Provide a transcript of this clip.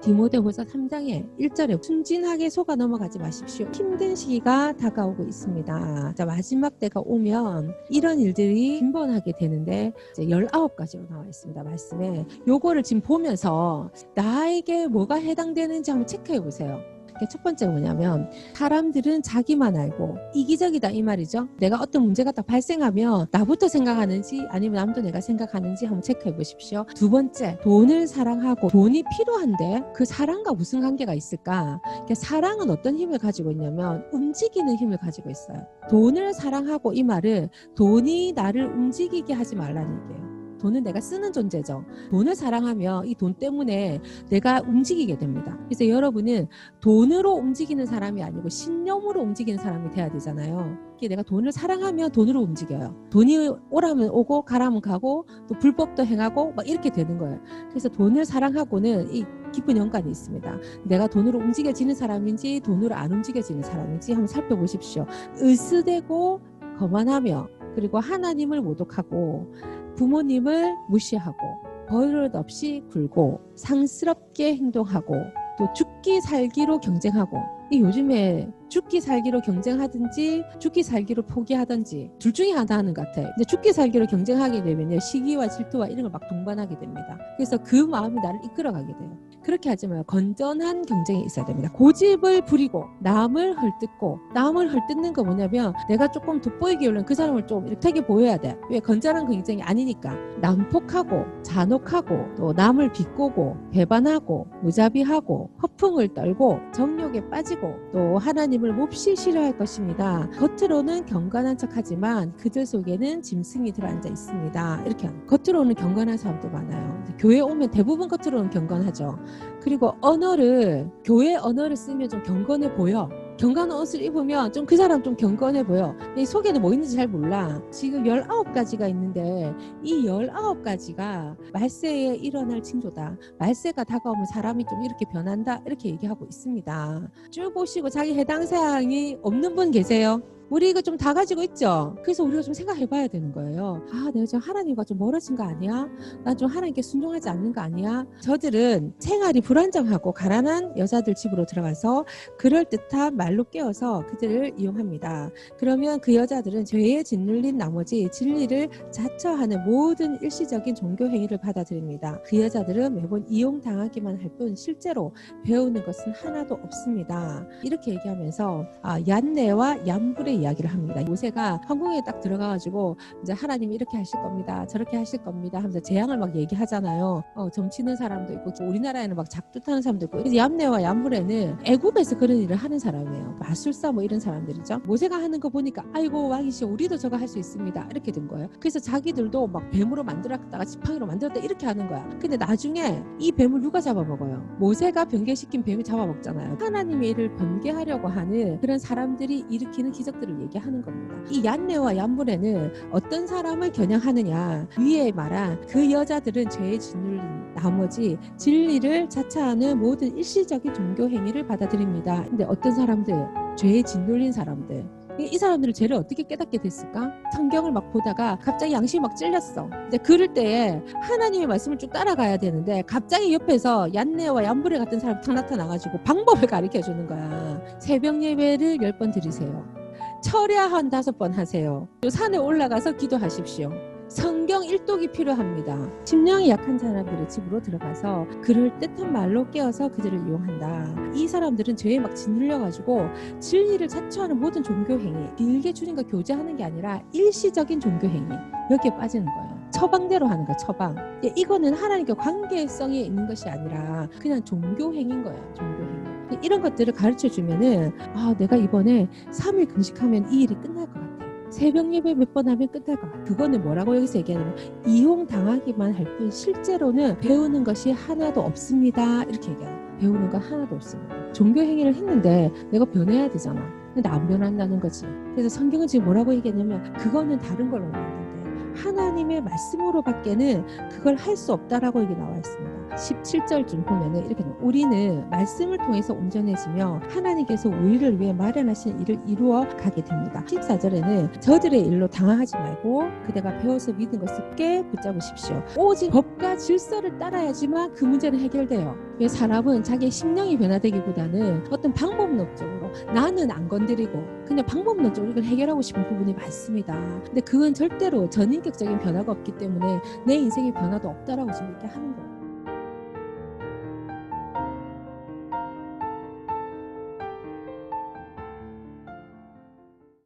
디모데후서 3장에 1절에 순진하게 속아 넘어가지 마십시오. 힘든 시기가 다가오고 있습니다. 자, 마지막 때가 오면 이런 일들이 빈번하게 되는데 이제 19가지로 나와 있습니다. 말씀에 요거를 지금 보면서 나에게 뭐가 해당되는지 한번 체크해 보세요. 첫 번째가 뭐냐면 사람들은 자기만 알고 이기적이다 이 말이죠. 내가 어떤 문제가 딱 발생하면 나부터 생각하는지 아니면 남도 내가 생각하는지 한번 체크해 보십시오. 두 번째 돈을 사랑하고 돈이 필요한데 그 사랑과 무슨 관계가 있을까? 그러니까 사랑은 어떤 힘을 가지고 있냐면 움직이는 힘을 가지고 있어요. 돈을 사랑하고 이 말은 돈이 나를 움직이게 하지 말라는 얘기예요. 돈은 내가 쓰는 존재죠. 돈을 사랑하면 이돈 때문에 내가 움직이게 됩니다. 그래서 여러분은 돈으로 움직이는 사람이 아니고 신념으로 움직이는 사람이 돼야 되잖아요. 내가 돈을 사랑하면 돈으로 움직여요. 돈이 오라면 오고 가라면 가고 또 불법도 행하고 막 이렇게 되는 거예요. 그래서 돈을 사랑하고는 이 깊은 연관이 있습니다. 내가 돈으로 움직여지는 사람인지 돈으로 안 움직여지는 사람인지 한번 살펴보십시오. 으스대고 거만하며 그리고 하나님을 모독하고 부모님을 무시하고 버릇없이 굴고 상스럽게 행동하고 또 죽기 살기로 경쟁하고. 이 요즘에 죽기 살기로 경쟁하든지 죽기 살기로 포기하든지 둘 중에 하나 하는 것 같아요. 근데 죽기 살기로 경쟁하게 되면 시기와 질투와 이런 걸 막 동반하게 됩니다. 그래서 그 마음이 나를 이끌어가게 돼요. 그렇게 하지 마요. 건전한 경쟁이 있어야 됩니다. 고집을 부리고 남을 헐뜯고 남을 헐뜯는 거 뭐냐면 내가 조금 돋보이게 하려면 그 사람을 좀 이렇게 보여야 돼. 왜 건전한 경쟁이 아니니까 난폭하고 잔혹하고 또 남을 비꼬고 배반하고 무자비하고 허풍을 떨고 정욕에 빠지고 또 하나님 을 몹시 싫어할 것입니다. 겉으로는 경건한 척하지만 그들 속에는 짐승이 들어앉아 있습니다. 이렇게 겉으로는 경건한 사람도 많아요. 교회 오면 대부분 겉으로는 경건하죠. 그리고 언어를 교회 언어를 쓰면 좀 경건해 보여. 경건한 옷을 입으면 좀 그 사람 좀 경건해 보여. 이 속에는 뭐 있는지 잘 몰라. 지금 19가지가 있는데 이 19가지가 말세에 일어날 징조다. 말세가 다가오면 사람이 좀 이렇게 변한다. 이렇게 얘기하고 있습니다. 쭉 보시고 자기 해당 사항이 없는 분 계세요? 우리 이거 좀 다 가지고 있죠. 그래서 우리가 좀 생각해 봐야 되는 거예요. 아, 내가 지금 하나님과 좀 멀어진 거 아니야? 난 좀 하나님께 순종하지 않는 거 아니야? 저들은 생활이 불안정하고 가난한 여자들 집으로 들어가서 그럴 듯한 말로 깨워서 그들을 이용합니다. 그러면 그 여자들은 죄에 짓눌린 나머지 진리를 자처하는 모든 일시적인 종교 행위를 받아들입니다. 그 여자들은 매번 이용당하기만 할 뿐 실제로 배우는 것은 하나도 없습니다. 이렇게 얘기하면서 아, 얀네와 얀불의 이야기를 합니다. 모세가 황궁에 딱 들어가가지고 이제 하나님이 이렇게 하실 겁니다. 저렇게 하실 겁니다. 하면서 재앙을 막 얘기하잖아요. 어, 점치는 사람도 있고 우리나라에는 막 작두 타는 사람도 있고 얌네와 얌브레는 애굽에서 그런 일을 하는 사람이에요. 마술사 뭐 이런 사람들이죠. 모세가 하는 거 보니까 아이고 왕이시 우리도 저거 할 수 있습니다. 이렇게 된 거예요. 그래서 자기들도 막 뱀으로 만들었다가 지팡이로 만들었다 이렇게 하는 거야. 근데 나중에 이 뱀을 누가 잡아먹어요? 모세가 변개시킨 뱀이 잡아먹잖아요. 하나님의 일을 변개하려고 하는 그런 사람들이 일으키는 기적들을 것들을 얘기하는 겁니다. 이 얀네와 얀불에는 어떤 사람을 겨냥하느냐 위에 말한 그 여자들은 죄에 짓눌린 나머지 진리를 자처하는 모든 일시적인 종교 행위를 받아들입니다. 근데 어떤 사람들 죄에 짓눌린 사람들 이 사람들은 죄를 어떻게 깨닫게 됐을까? 성경을 막 보다가 갑자기 양심이 막 찔렸어. 근데 그럴 때에 하나님의 말씀을 쭉 따라가야 되는데 갑자기 옆에서 얀네와 얀브레 같은 사람이 탁 나타나가지고 방법을 가르쳐 주는 거야. 새벽 예배를 열 번 드리세요. 철야 한 다섯 번 하세요. 산에 올라가서 기도하십시오. 성경 일독이 필요합니다. 심령이 약한 사람들의 집으로 들어가서 그를 뜻한 말로 깨어서 그들을 이용한다. 이 사람들은 죄에 막 짓눌려가지고 진리를 자처하는 모든 종교 행위, 길게 주님과 교제하는 게 아니라 일시적인 종교 행위 여기에 빠지는 거예요. 처방대로 하는 거야, 처방. 이거는 하나님과 관계성이 있는 것이 아니라 그냥 종교 행인 거예요, 종교 행위. 이런 것들을 가르쳐 주면은 아 내가 이번에 3일 금식하면 이 일이 끝날 것 같아. 새벽 예배 몇 번 하면 끝날 것 같아. 그거는 뭐라고 여기서 얘기하냐면 이용 당하기만 할 뿐 실제로는 배우는 것이 하나도 없습니다. 이렇게 얘기해요. 배우는 건 하나도 없습니다. 종교 행위를 했는데 내가 변해야 되잖아. 근데 안 변한다는 거지. 그래서 성경은 지금 뭐라고 얘기했냐면 그거는 다른 걸로 나왔는데 하나님의 말씀으로밖에는 그걸 할 수 없다라고 이게 나와 있습니다. 17절쯤 보면은 이렇게. 우리는 말씀을 통해서 온전해지며 하나님께서 우리를 위해 마련하신 일을 이루어 가게 됩니다. 14절에는 저들의 일로 당황하지 말고 그대가 배워서 믿은 것을 깨 붙잡으십시오. 오직 법과 질서를 따라야지만 그 문제는 해결돼요. 왜 사람은 자기의 심령이 변화되기보다는 어떤 방법론적으로 나는 안 건드리고 그냥 방법론적으로 이걸 해결하고 싶은 부분이 많습니다. 근데 그건 절대로 전인 격적인 변화가 없기 때문에 내 인생의 변화도 없다라고 지금 얘기하는 거예요.